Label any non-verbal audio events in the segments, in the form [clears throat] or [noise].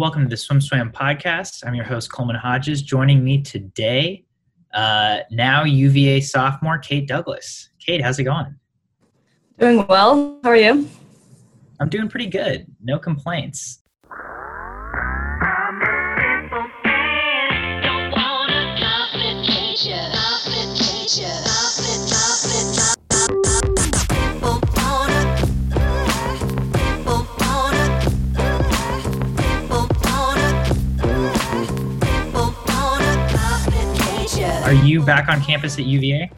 Welcome to the SwimSwam podcast. I'm your host, Coleman Hodges. Joining me today, uh, now UVA sophomore, Kate Douglass. Kate, how's it going? Doing well. How are you? I'm doing pretty good. No complaints. Are you back on campus at UVA?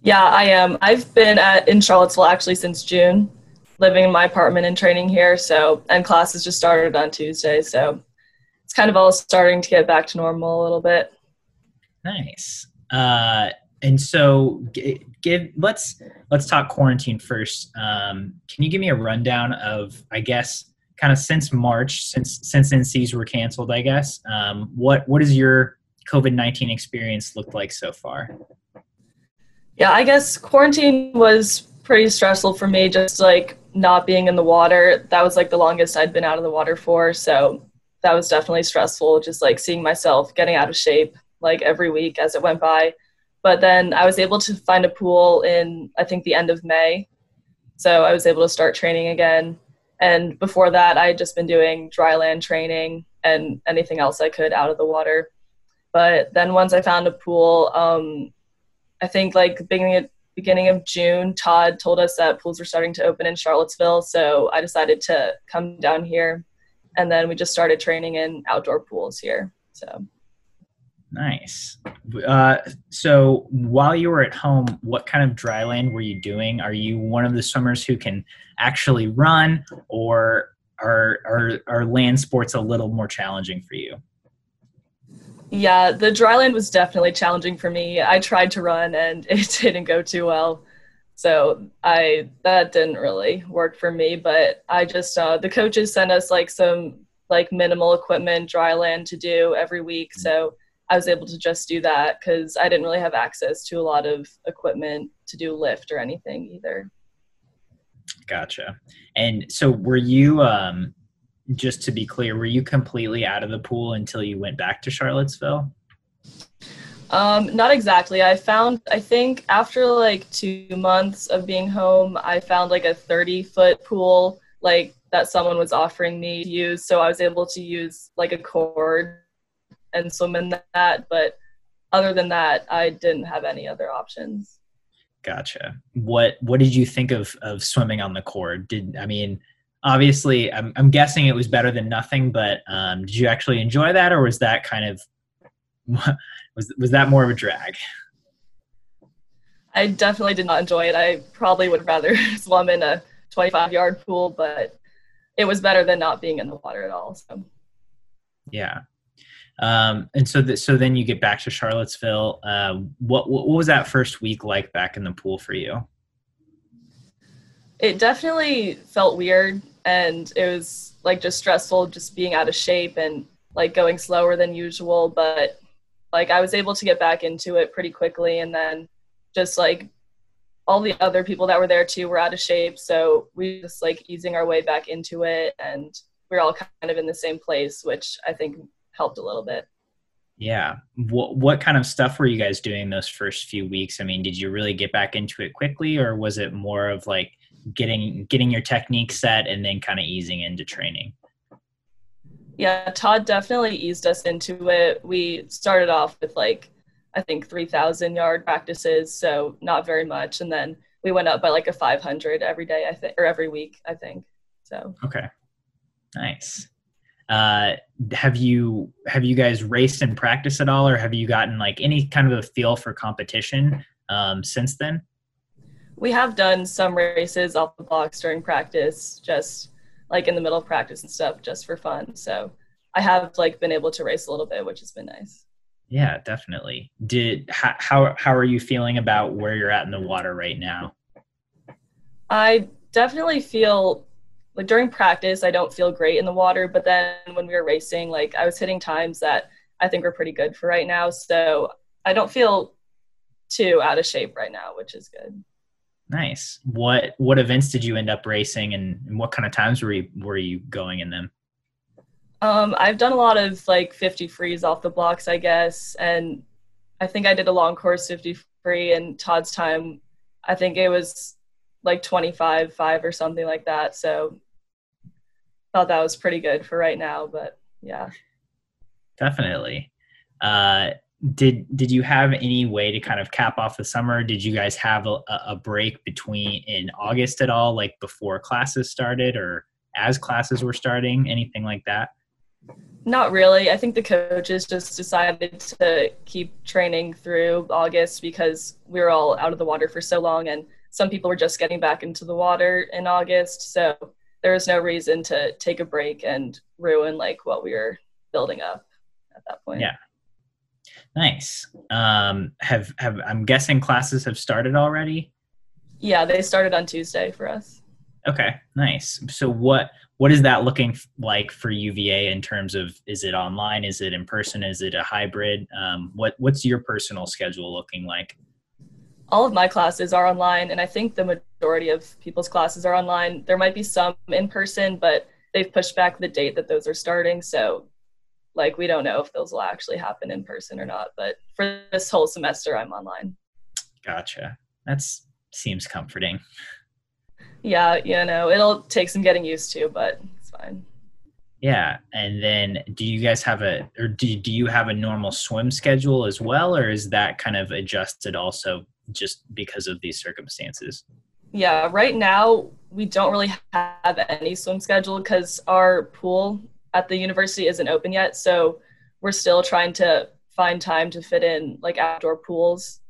Yeah, I am. I've been at in Charlottesville actually since June, living in my apartment and training here. So, and classes just started on Tuesday. So, it's kind of all starting to get back to normal a little bit. Nice. Uh, and so, give let's let's talk quarantine first. Um, can you give me a rundown of, I guess, kind of since March, since since NCs were canceled? I guess. Um, what what is your COVID 19 experience looked like so far? Yeah, I guess quarantine was pretty stressful for me, just like not being in the water. That was like the longest I'd been out of the water for. So that was definitely stressful, just like seeing myself getting out of shape like every week as it went by. But then I was able to find a pool in, I think, the end of May. So I was able to start training again. And before that, I had just been doing dry land training and anything else I could out of the water. But then once I found a pool, um, I think like beginning of, beginning of June, Todd told us that pools were starting to open in Charlottesville. So I decided to come down here, and then we just started training in outdoor pools here. So nice. Uh, so while you were at home, what kind of dry land were you doing? Are you one of the swimmers who can actually run, or are are, are land sports a little more challenging for you? Yeah, the dryland was definitely challenging for me. I tried to run and [laughs] it didn't go too well. So I that didn't really work for me, but I just uh, the coaches sent us like some like minimal equipment dryland to do every week. So I was able to just do that because I didn't really have access to a lot of equipment to do lift or anything either. Gotcha. And so were you um just to be clear, were you completely out of the pool until you went back to Charlottesville? Um, not exactly. I found, I think after like two months of being home, I found like a 30 foot pool, like that someone was offering me to use. So I was able to use like a cord and swim in that. But other than that, I didn't have any other options. Gotcha. What, what did you think of, of swimming on the cord? Did, I mean, obviously I'm, I'm guessing it was better than nothing but um, did you actually enjoy that or was that kind of [laughs] was, was that more of a drag? I definitely did not enjoy it. I probably would rather [laughs] swim in a 25 yard pool but it was better than not being in the water at all so. Yeah. Um, and so so then you get back to charlottesville. Uh, what, what was that first week like back in the pool for you? It definitely felt weird and it was like just stressful just being out of shape and like going slower than usual but like i was able to get back into it pretty quickly and then just like all the other people that were there too were out of shape so we just like easing our way back into it and we are all kind of in the same place which i think helped a little bit. Yeah. What, what kind of stuff were you guys doing those first few weeks? I mean did you really get back into it quickly or was it more of like getting getting your technique set and then kind of easing into training. Yeah todd definitely eased us into it. We started off with like i think 3000 yard practices so not very much. And then we went up by like a 500 every day i think or every week i think so. Okay. Nice. Uh, have you have you guys raced in practice at all or have you gotten like any kind of a feel for competition um, since then we have done some races off the blocks during practice, just like in the middle of practice and stuff, just for fun. So I have like been able to race a little bit, which has been nice. Yeah, definitely. Did how how, how are you feeling about where you're at in the water right now? I definitely feel like during practice I don't feel great in the water, but then when we were racing, like I was hitting times that I think we're pretty good for right now. So I don't feel too out of shape right now, which is good. Nice. What what events did you end up racing, and, and what kind of times were you were you going in them? Um, I've done a lot of like 50 frees off the blocks, I guess, and I think I did a long course 50 free, and Todd's time, I think it was like 25 five or something like that. So thought that was pretty good for right now, but yeah, definitely. Uh, did did you have any way to kind of cap off the summer? Did you guys have a, a break between in August at all, like before classes started or as classes were starting, anything like that? Not really. I think the coaches just decided to keep training through August because we were all out of the water for so long, and some people were just getting back into the water in August. So there was no reason to take a break and ruin like what we were building up at that point. Yeah. Nice. Um, have have I'm guessing classes have started already. Yeah, they started on Tuesday for us. Okay, nice. So what what is that looking like for UVA in terms of is it online, is it in person, is it a hybrid? Um, what what's your personal schedule looking like? All of my classes are online, and I think the majority of people's classes are online. There might be some in person, but they've pushed back the date that those are starting. So like we don't know if those will actually happen in person or not but for this whole semester i'm online. Gotcha. That seems comforting. Yeah you know it'll take some getting used to but it's fine. Yeah and then do you guys have a or do, do you have a normal swim schedule as well or is that kind of adjusted also just because of these circumstances? Yeah right now we don't really have any swim schedule because our pool at the university isn't open yet, so we're still trying to find time to fit in like outdoor pools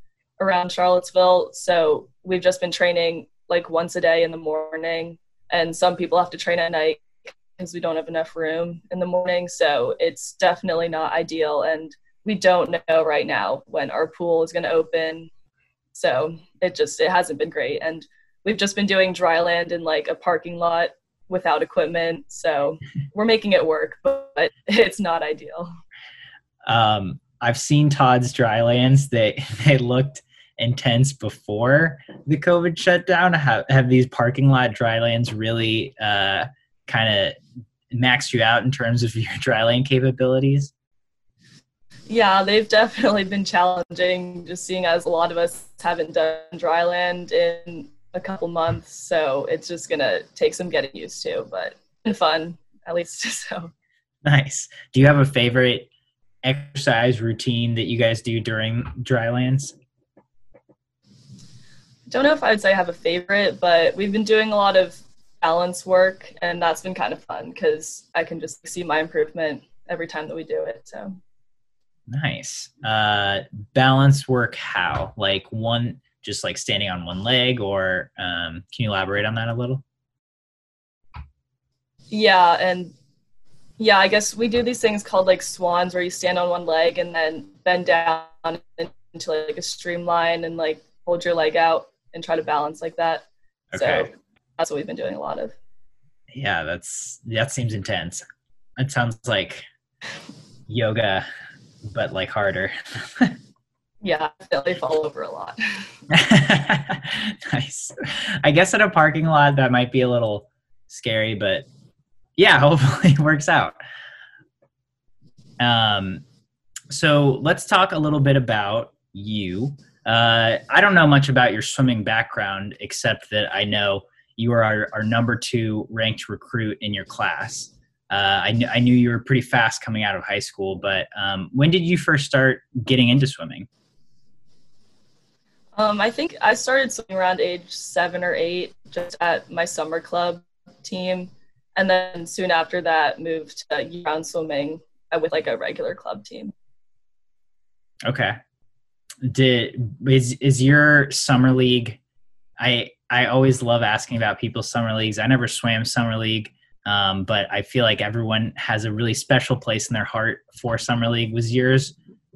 around Charlottesville. So we've just been training like once a day in the morning, and some people have to train at night because we don't have enough room in the morning. So it's definitely not ideal, and we don't know right now when our pool is going to open. So it just it hasn't been great, and we've just been doing dry land in like a parking lot without equipment. So we're making it work, but it's not ideal. Um, I've seen Todd's drylands. They [laughs] they looked intense before the COVID shutdown. Have have these parking lot drylands really uh, kind of maxed you out in terms of [laughs] your dryland capabilities? Yeah, they've definitely been challenging. Just seeing as a lot of us haven't done dryland in a couple months, so it's just gonna take some getting used to, but fun at least. [laughs] So nice. Do you have a favorite exercise routine that you guys do during drylands? I don't know if I'd say I have a favorite, but we've been doing a lot of balance work, and that's been kind of fun because I can just see my improvement every time that we do it. So nice. Uh, balance work. How? Like one just like standing on one leg, or um, can you elaborate on that a little? Yeah, and yeah, I guess we do these things called like swans, where you stand on one leg and then bend down into like a streamline and like hold your leg out and try to balance like that. Okay. So that's what we've been doing a lot of. Yeah, that's that seems intense. It sounds like yoga, but like harder. [laughs] Yeah, they fall over a lot. [laughs] nice. I guess in a parking lot that might be a little scary, but yeah, [laughs] hopefully it works out. Um, so let's talk a little bit about you. Uh, I don't know much about your swimming background, except that I know you are our, our number two ranked recruit in your class. Uh, I, kn- I knew you were pretty fast coming out of high school, but um, when did you first start getting into swimming? Um, I think I started swimming around age seven or eight, just at my summer club team, and then soon after that moved to year-round swimming with like a regular club team. Okay. Did is is your summer league? I I always love asking about people's summer leagues. I never swam summer league, um, but I feel like everyone has a really special place in their heart for summer league. Was yours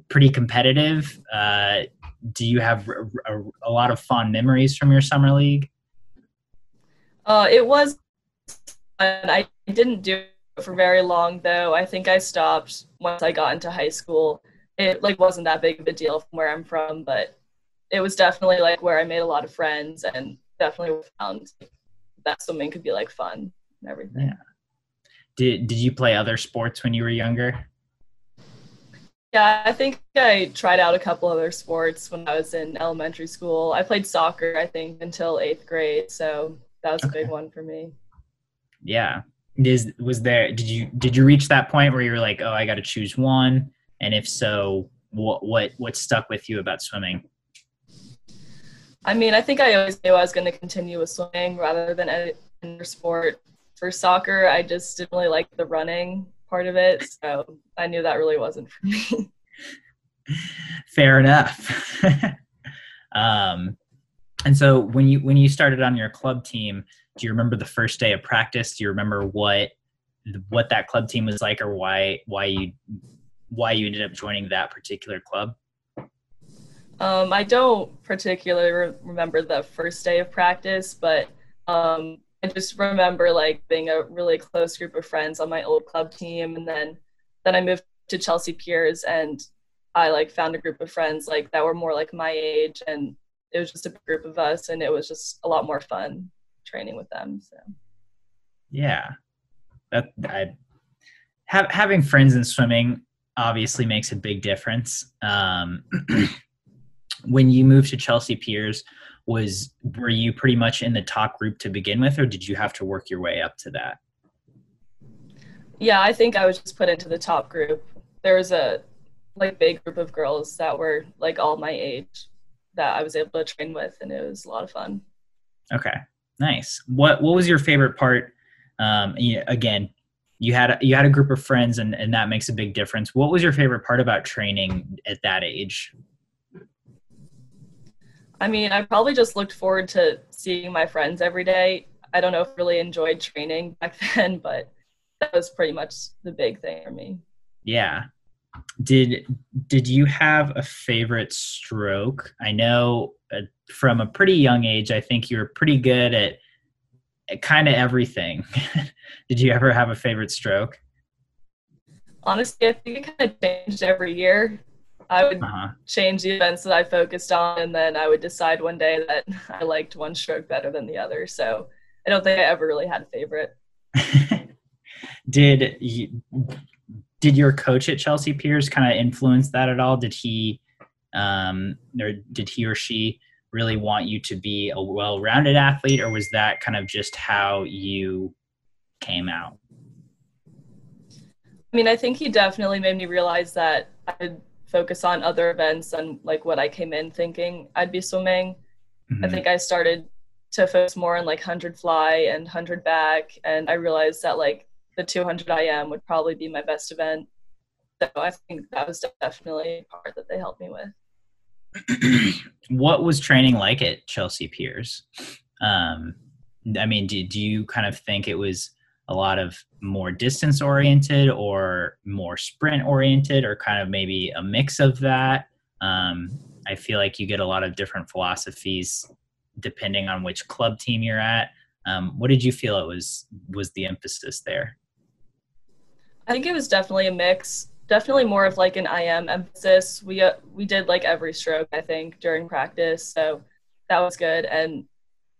pretty competitive? Uh, do you have a, a, a, lot of fond memories from your summer league? Uh, it was, and I didn't do it for very long though. I think I stopped once I got into high school. It like wasn't that big of a deal from where I'm from, but it was definitely like where I made a lot of friends, and definitely found that swimming could be like fun and everything. Yeah. Did Did you play other sports when you were younger? Yeah, I think I tried out a couple other sports when I was in elementary school. I played soccer, I think, until eighth grade, so that was a big one for me. Yeah. Is was there? Did you Did you reach that point where you were like, oh, I got to choose one? And if so, what what what stuck with you about swimming? I mean, I think I always knew I was going to continue with swimming rather than any other sport. For soccer, I just didn't really like the running part of it, so I knew that really wasn't for me. Fair enough. [laughs] um, and so when you when you started on your club team, do you remember the first day of practice? Do you remember what what that club team was like, or why why you why you ended up joining that particular club? Um, I don't particularly re- remember the first day of practice, but um, I just remember like being a really close group of friends on my old club team, and then then I moved to Chelsea Piers, and I like found a group of friends like that were more like my age, and it was just a group of us, and it was just a lot more fun training with them. So yeah, that I have having friends in swimming obviously makes a big difference. Um, [clears throat] when you moved to Chelsea Piers, was were you pretty much in the top group to begin with, or did you have to work your way up to that? Yeah, I think I was just put into the top group. There was a like big group of girls that were like all my age that I was able to train with, and it was a lot of fun. Okay, nice. What what was your favorite part? Um, you, again, you had you had a group of friends, and and that makes a big difference. What was your favorite part about training at that age? I mean, I probably just looked forward to seeing my friends every day. I don't know if I really enjoyed training back [laughs] then, but that was pretty much the big thing for me. Yeah. Did did you have a favorite stroke? I know uh, from a pretty young age, I think you were pretty good at, at kind of everything. [laughs] did you ever have a favorite stroke? Honestly, I think it kind of changed every year. I would uh-huh. change the events that I focused on, and then I would decide one day that [laughs] I liked one stroke better than the other. So I don't think I ever really had a favorite. [laughs] did you, did your coach at Chelsea Piers kind of influence that at all? Did he um, or did he or she really want you to be a well-rounded athlete, or was that kind of just how you came out? I mean, I think he definitely made me realize that I focus on other events and like what I came in thinking I'd be swimming. Mm-hmm. I think I started to focus more on like 100 fly and 100 back. And I realized that like the 200 IM would probably be my best event. So I think that was definitely a part that they helped me with. [clears throat] what was training like at Chelsea Piers? Um, I mean, do, do you kind of think it was a lot of more distance oriented or more sprint oriented or kind of maybe a mix of that. Um, i feel like you get a lot of different philosophies depending on which club team you're at. Um, what did you feel it was was the emphasis there? I think it was definitely a mix definitely more of like an im emphasis. We uh, we did like every stroke i think during practice so that was good. And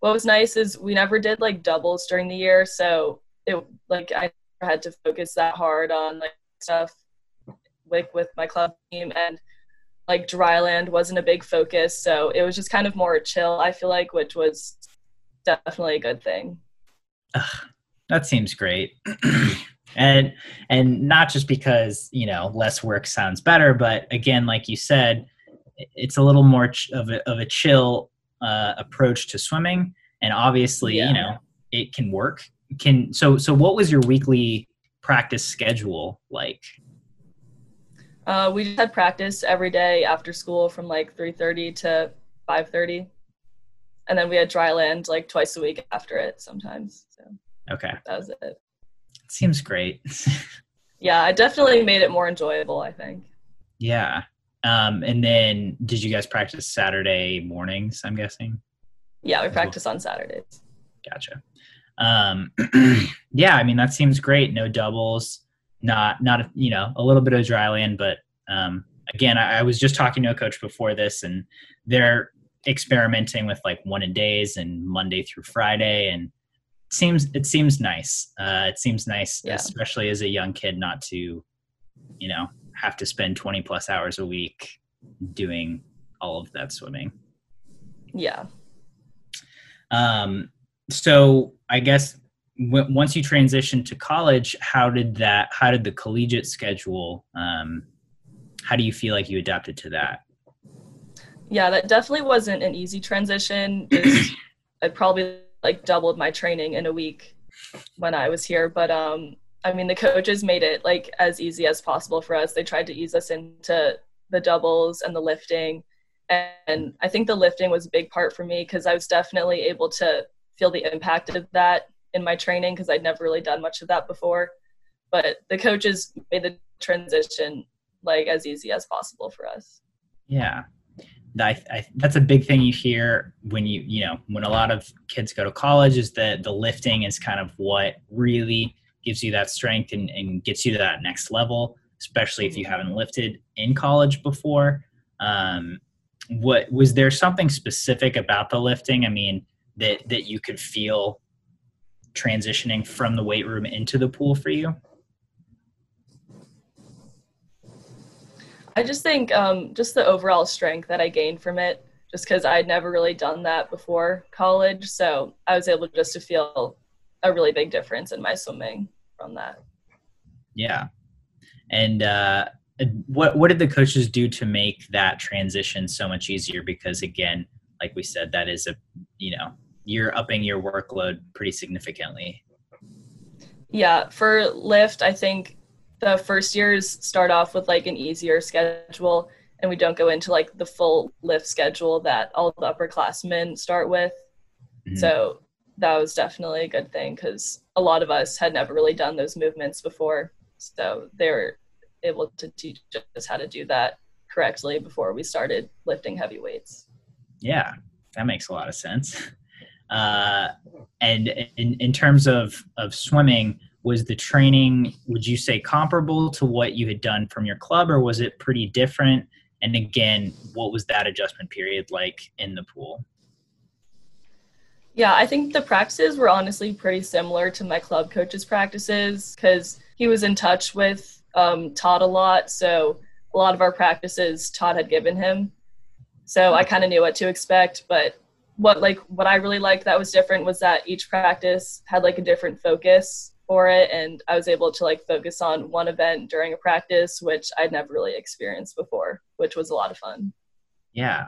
what was nice is we never did like doubles during the year so it like I had to focus that hard on like stuff like with my club team and like dryland wasn't a big focus so it was just kind of more chill i feel like which was definitely a good thing Ugh, that seems great [clears throat] and and not just because you know less work sounds better but again like you said it's a little more ch- of, a, of a chill uh, approach to swimming and obviously yeah. you know it can work can so so what was your weekly practice schedule like? Uh, we just had practice every day after school from like 3.30 to 5.30 and then we had dry land like twice a week after it sometimes so okay. that was it. Seems great. [laughs] Yeah it definitely made it more enjoyable i think. Yeah. Um, and then did you guys practice saturday mornings i'm guessing? Yeah we practice on saturdays. Gotcha um, [clears throat] yeah, I mean that seems great. No doubles, not not you know a little bit of dry land, but um, again, I, I was just talking to a coach before this, and they're experimenting with like one a days and Monday through Friday, and it seems it seems nice. Uh, it seems nice, yeah. especially as a young kid, not to, you know, have to spend twenty plus hours a week doing all of that swimming. Yeah. Um. So I guess w- once you transitioned to college, how did that? How did the collegiate schedule? Um, how do you feel like you adapted to that? Yeah, that definitely wasn't an easy transition. I probably like doubled my training in a week when I was here, but um, I mean the coaches made it like as easy as possible for us. They tried to ease us into the doubles and the lifting, and I think the lifting was a big part for me because I was definitely able to feel the impact of that in my training because I'd never really done much of that before. But the coaches made the transition like as easy as possible for us. Yeah. I, I, that's a big thing you hear when you you know when a lot of kids go to college is that the lifting is kind of what really gives you that strength and, and gets you to that next level especially if you haven't lifted in college before um, what was there something specific about the lifting i mean that that you could feel transitioning from the weight room into the pool for you I just think um, just the overall strength that I gained from it, just because I'd never really done that before college, so I was able just to feel a really big difference in my swimming from that. Yeah, and uh, what what did the coaches do to make that transition so much easier? Because again, like we said, that is a you know you're upping your workload pretty significantly. Yeah, for lift, I think the first years start off with like an easier schedule and we don't go into like the full lift schedule that all the upperclassmen start with. Mm-hmm. So that was definitely a good thing because a lot of us had never really done those movements before. So they were able to teach us how to do that correctly before we started lifting heavy weights. Yeah, that makes a lot of sense. [laughs] Uh, and in, in terms of, of swimming, was the training would you say comparable to what you had done from your club or was it pretty different? And again what was that adjustment period like in the pool? Yeah i think the practices were honestly pretty similar to my club coach's practices because he was in touch with um, todd a lot so a lot of our practices todd had given him. So i kind of knew what to expect but what like what i really liked that was different was that each practice had like a different focus for it and i was able to like focus on one event during a practice which i'd never really experienced before which was a lot of fun. Yeah.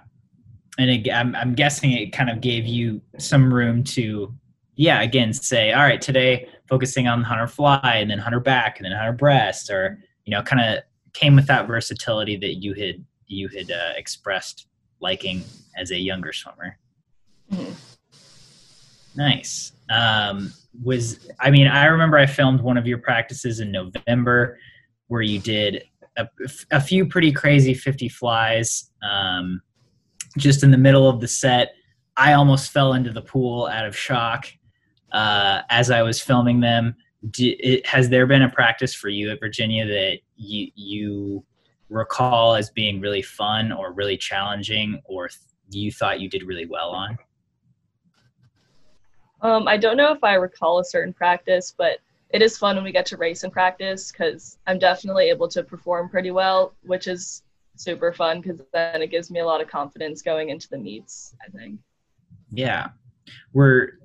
And it, I'm, I'm guessing it kind of gave you some room to yeah again say all right today focusing on hunter fly and then hunter back and then hunter breast or you know kind of came with that versatility that you had you had uh, expressed liking as a younger swimmer mm-hmm. nice um, was I mean I remember I filmed one of your practices in November where you did a, a few pretty crazy 50 flies um, just in the middle of the set. I almost fell into the pool out of shock uh, as I was filming them. Do, it, has there been a practice for you at Virginia that you you recall as being really fun or really challenging, or th- you thought you did really well on? Um, I don't know if I recall a certain practice, but it is fun when we get to race in practice because I'm definitely able to perform pretty well, which is super fun because then it gives me a lot of confidence going into the meets. I think. Yeah, we're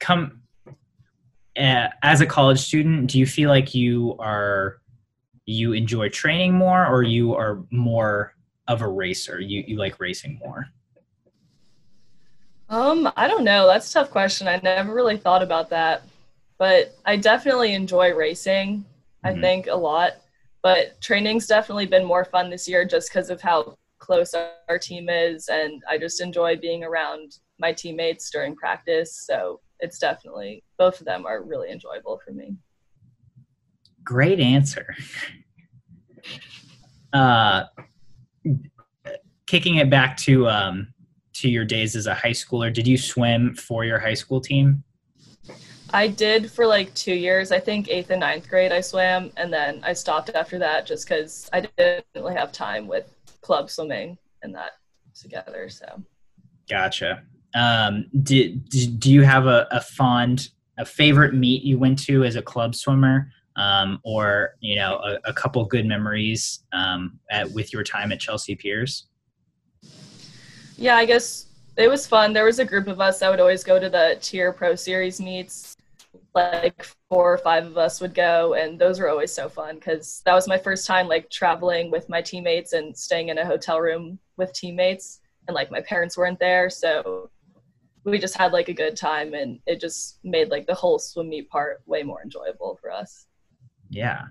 come uh, as a college student. Do you feel like you are you enjoy training more, or you are more of a racer? You you like racing more? Um, I don't know. That's a tough question. I never really thought about that. But I definitely enjoy racing, I mm-hmm. think, a lot. But training's definitely been more fun this year just because of how close our team is. And I just enjoy being around my teammates during practice. So it's definitely, both of them are really enjoyable for me. Great answer. Uh, kicking it back to um, to your days as a high schooler, did you swim for your high school team? I did for like two years. I think eighth and ninth grade I swam, and then I stopped after that just because I didn't really have time with club swimming and that together. So. Gotcha. Um, did, did do you have a, a fond a favorite meet you went to as a club swimmer, um, or you know a, a couple good memories um, at, with your time at Chelsea Piers? Yeah, I guess it was fun. There was a group of us that would always go to the TYR pro series meets. Like four or five of us would go, and those were always so fun because that was my first time like traveling with my teammates and staying in a hotel room with teammates, and like my parents weren't there, so we just had like a good time, and it just made like the whole swim meet part way more enjoyable for us. Yeah.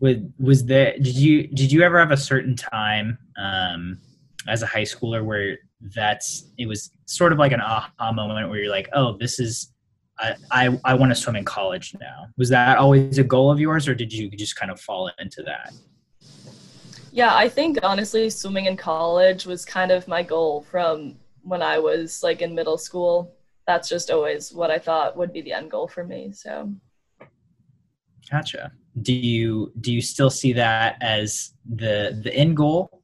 With was there did you did you ever have a certain time um, as a high schooler where that's it was sort of like an aha moment where you're like, oh, this is I I, I want to swim in college now. Was that always a goal of yours, or did you just kind of fall into that? Yeah, I think honestly, swimming in college was kind of my goal from when I was like in middle school. That's just always what I thought would be the end goal for me. So, gotcha. Do you do you still see that as the the end goal,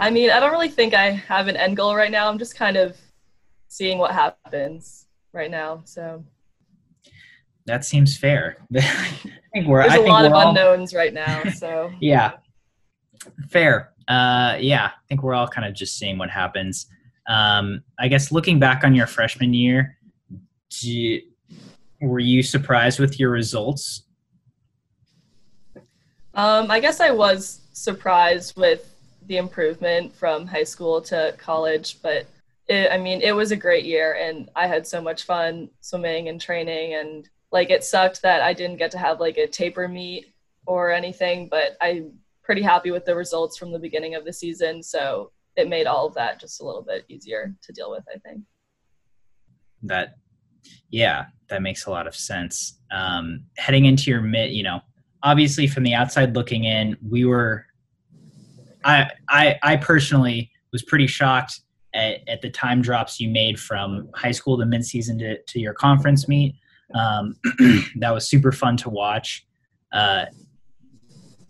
I mean, I don't really think I have an end goal right now. I'm just kind of seeing what happens right now. So that seems fair. [laughs] I think we're. There's I a lot of all, unknowns right now. So [laughs] yeah, fair. Uh, yeah, I think we're all kind of just seeing what happens. Um, I guess looking back on your freshman year, you, were you surprised with your results? Um, I guess I was surprised with the improvement from high school to college, but it, I mean, it was a great year and I had so much fun swimming and training and like it sucked that I didn't get to have like a taper meet or anything, but I'm pretty happy with the results from the beginning of the season. So it made all of that just a little bit easier to deal with, I think. That, yeah, that makes a lot of sense. Um, heading into your mid, you know, obviously from the outside looking in, we were I, I, I personally was pretty shocked at, at, the time drops you made from high school to midseason to, to your conference meet. Um, [clears throat] that was super fun to watch. Uh,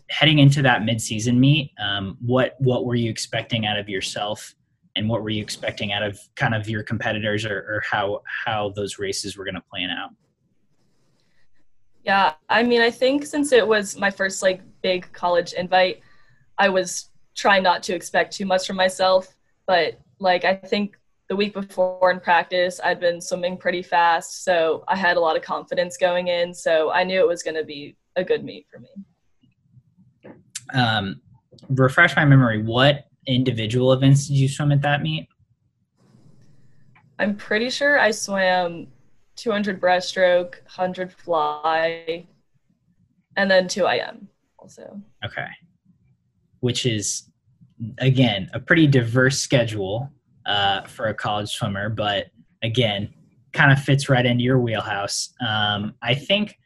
heading into that midseason meet, um, what what were you expecting out of yourself, and what were you expecting out of kind of your competitors, or, or how how those races were going to plan out? Yeah, I mean, I think since it was my first like big college invite, I was try not to expect too much from myself. But like I think the week before in practice, I'd been swimming pretty fast, so I had a lot of confidence going in. So I knew it was going to be a good meet for me. Um, refresh my memory. What individual events did you swim at that meet? I'm pretty sure I swam 200 breaststroke, 100 fly, and then 2 IM also. Okay which is again a pretty diverse schedule uh, for a college swimmer, but again, kind of fits right into your wheelhouse. Um, I think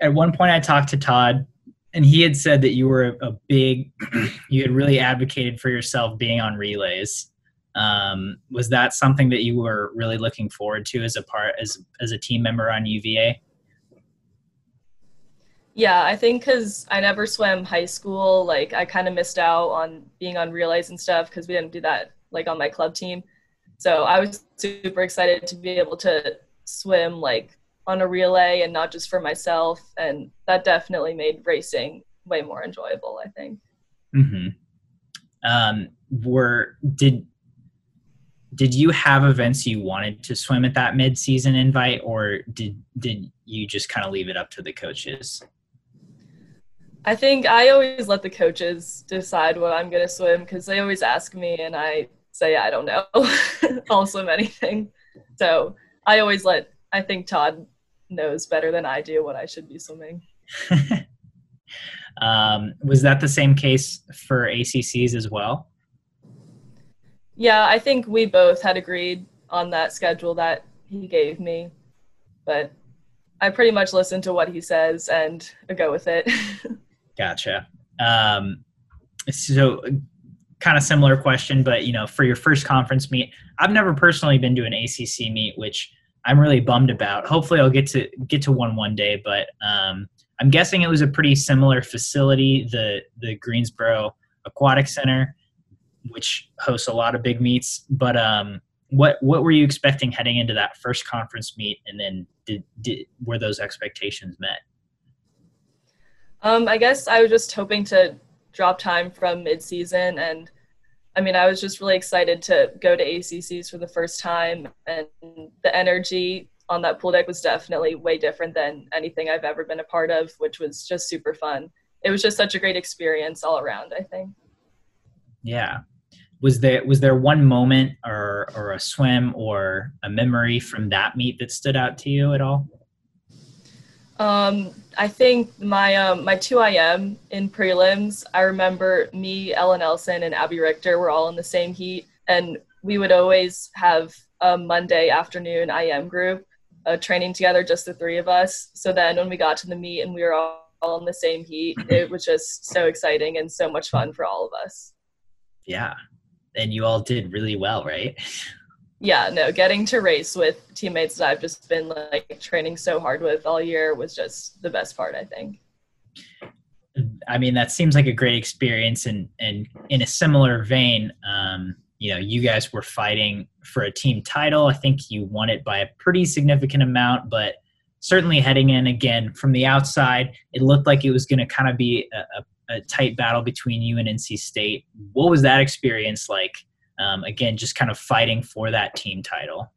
at one point I talked to Todd, and he had said that you were a, big, [clears throat] you had really advocated for yourself being on relays. Um, was that something that you were really looking forward to as a part as as a team member on UVA? Yeah, I think because I never swam high school, like I kind of missed out on being on relays and stuff because we didn't do that like on my club team. So I was super excited to be able to swim like on a relay and not just for myself, and that definitely made racing way more enjoyable. I think. Mm-hmm. Um. Were did did you have events you wanted to swim at that mid-season invite or did did you just kind of leave it up to the coaches I think I always let the coaches decide what I'm going to swim because they always ask me and I say, I don't know. [laughs] I'll swim anything. So I always let, I think Todd knows better than I do what I should be swimming. [laughs] um, was that the same case for ACCs as well? Yeah, I think we both had agreed on that schedule that he gave me. But I pretty much listen to what he says and go with it. [laughs] Gotcha. Um, so, kind of similar question, but you know, for your first conference meet, I've never personally been to an ACC meet, which I'm really bummed about. Hopefully, I'll get to get to one one day, but um, I'm guessing it was a pretty similar facility, the the Greensboro Aquatic Center. which hosts a lot of big meets. But um, what what were you expecting heading into that first conference meet, and then did, did were those expectations met? Um, I guess I was just hoping to drop time from midseason, and I mean, I was just really excited to go to ACCs for the first time, and the energy on that pool deck was definitely way different than anything I've ever been a part of, which was just super fun. It was just such a great experience all around, I think. Yeah. Was there was there one moment or or a swim or a memory from that meet that stood out to you at all? Um, I think my um, my 2IM in prelims, I remember me, Ella Nelson, and Abby Richter were all in the same heat, and we would always have a Monday afternoon IM group uh, training together, just the three of us. So then when we got to the meet and we were all, all in the same heat, it was just so exciting and so much fun for all of us. Yeah, and you all did really well, right? [laughs] yeah, no, getting to race with teammates that I've just been like training so hard with all year was just the best part, I think. I mean, that seems like a great experience, and and in a similar vein, um, you know, you guys were fighting for a team title. I think you won it by a pretty significant amount, but certainly heading in again from the outside, it looked like it was going to kind of be a, a, a, tight battle between you and NC State. What was that experience like? Um, again, just kind of fighting for that team title.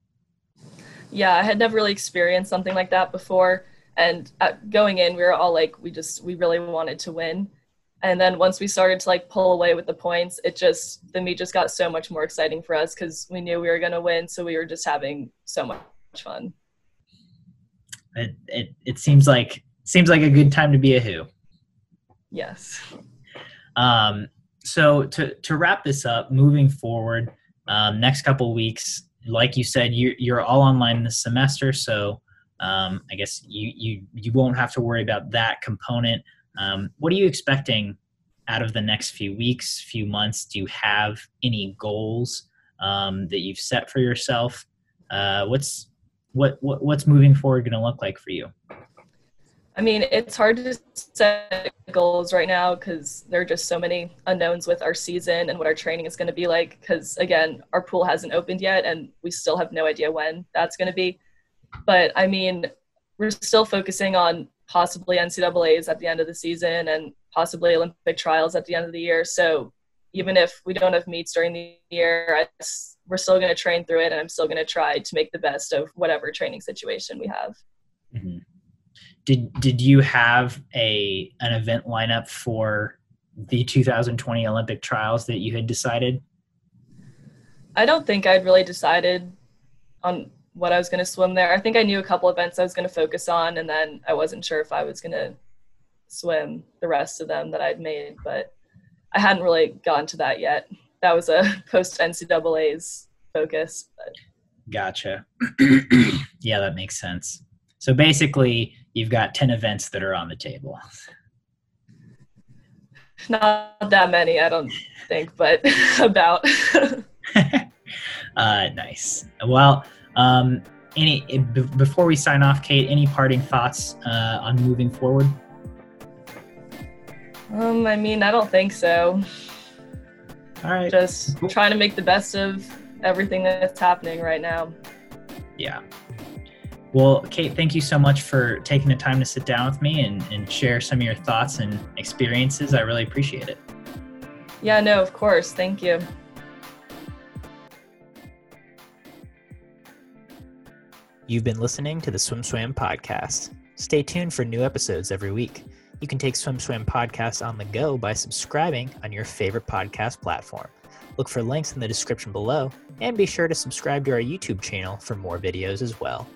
Yeah, I had never really experienced something like that before. And going in, we were all like, we just, we really wanted to win and then once we started to like pull away with the points it just the meet just got so much more exciting for us because we knew we were going to win so we were just having so much fun it, it it seems like seems like a good time to be a who yes um so to to wrap this up moving forward um, next couple weeks like you said you you're all online this semester so um, i guess you you you won't have to worry about that component um, what are you expecting out of the next few weeks, few months? Do you have any goals um, that you've set for yourself? Uh, what's what, what what's moving forward going to look like for you? I mean, it's hard to set goals right now because there are just so many unknowns with our season and what our training is going to be like. Because again, our pool hasn't opened yet, and we still have no idea when that's going to be. But I mean, we're still focusing on possibly NCAA's at the end of the season and possibly Olympic trials at the end of the year. So even if we don't have meets during the year, I, we're still going to train through it, and I'm still going to try to make the best of whatever training situation we have. Mm-hmm. Did Did you have a an event lineup for the 2020 Olympic trials that you had decided? I don't think I'd really decided on what I was going to swim there. I think I knew a couple events I was going to focus on, and then I wasn't sure if I was going to swim the rest of them that I'd made, but I hadn't really gotten to that yet. That was a [laughs] post NCAA's focus. But. Gotcha. [clears throat] yeah, that makes sense. So basically, you've got 10 events that are on the table. Not that many, I don't think, but [laughs] about. [laughs] uh, nice. Well, um, any b- before we sign off, Kate, any parting thoughts uh, on moving forward? Um, I mean, I don't think so. All right. Just cool. trying to make the best of everything that's happening right now. Yeah. Well, Kate, thank you so much for taking the time to sit down with me and, and share some of your thoughts and experiences. I really appreciate it. Yeah, no, of course. Thank you. You've been listening to the SwimSwam podcast. Stay tuned for new episodes every week. You can take SwimSwam podcast on the go by subscribing on your favorite podcast platform. Look for links in the description below, and be sure to subscribe to our YouTube channel for more videos as well.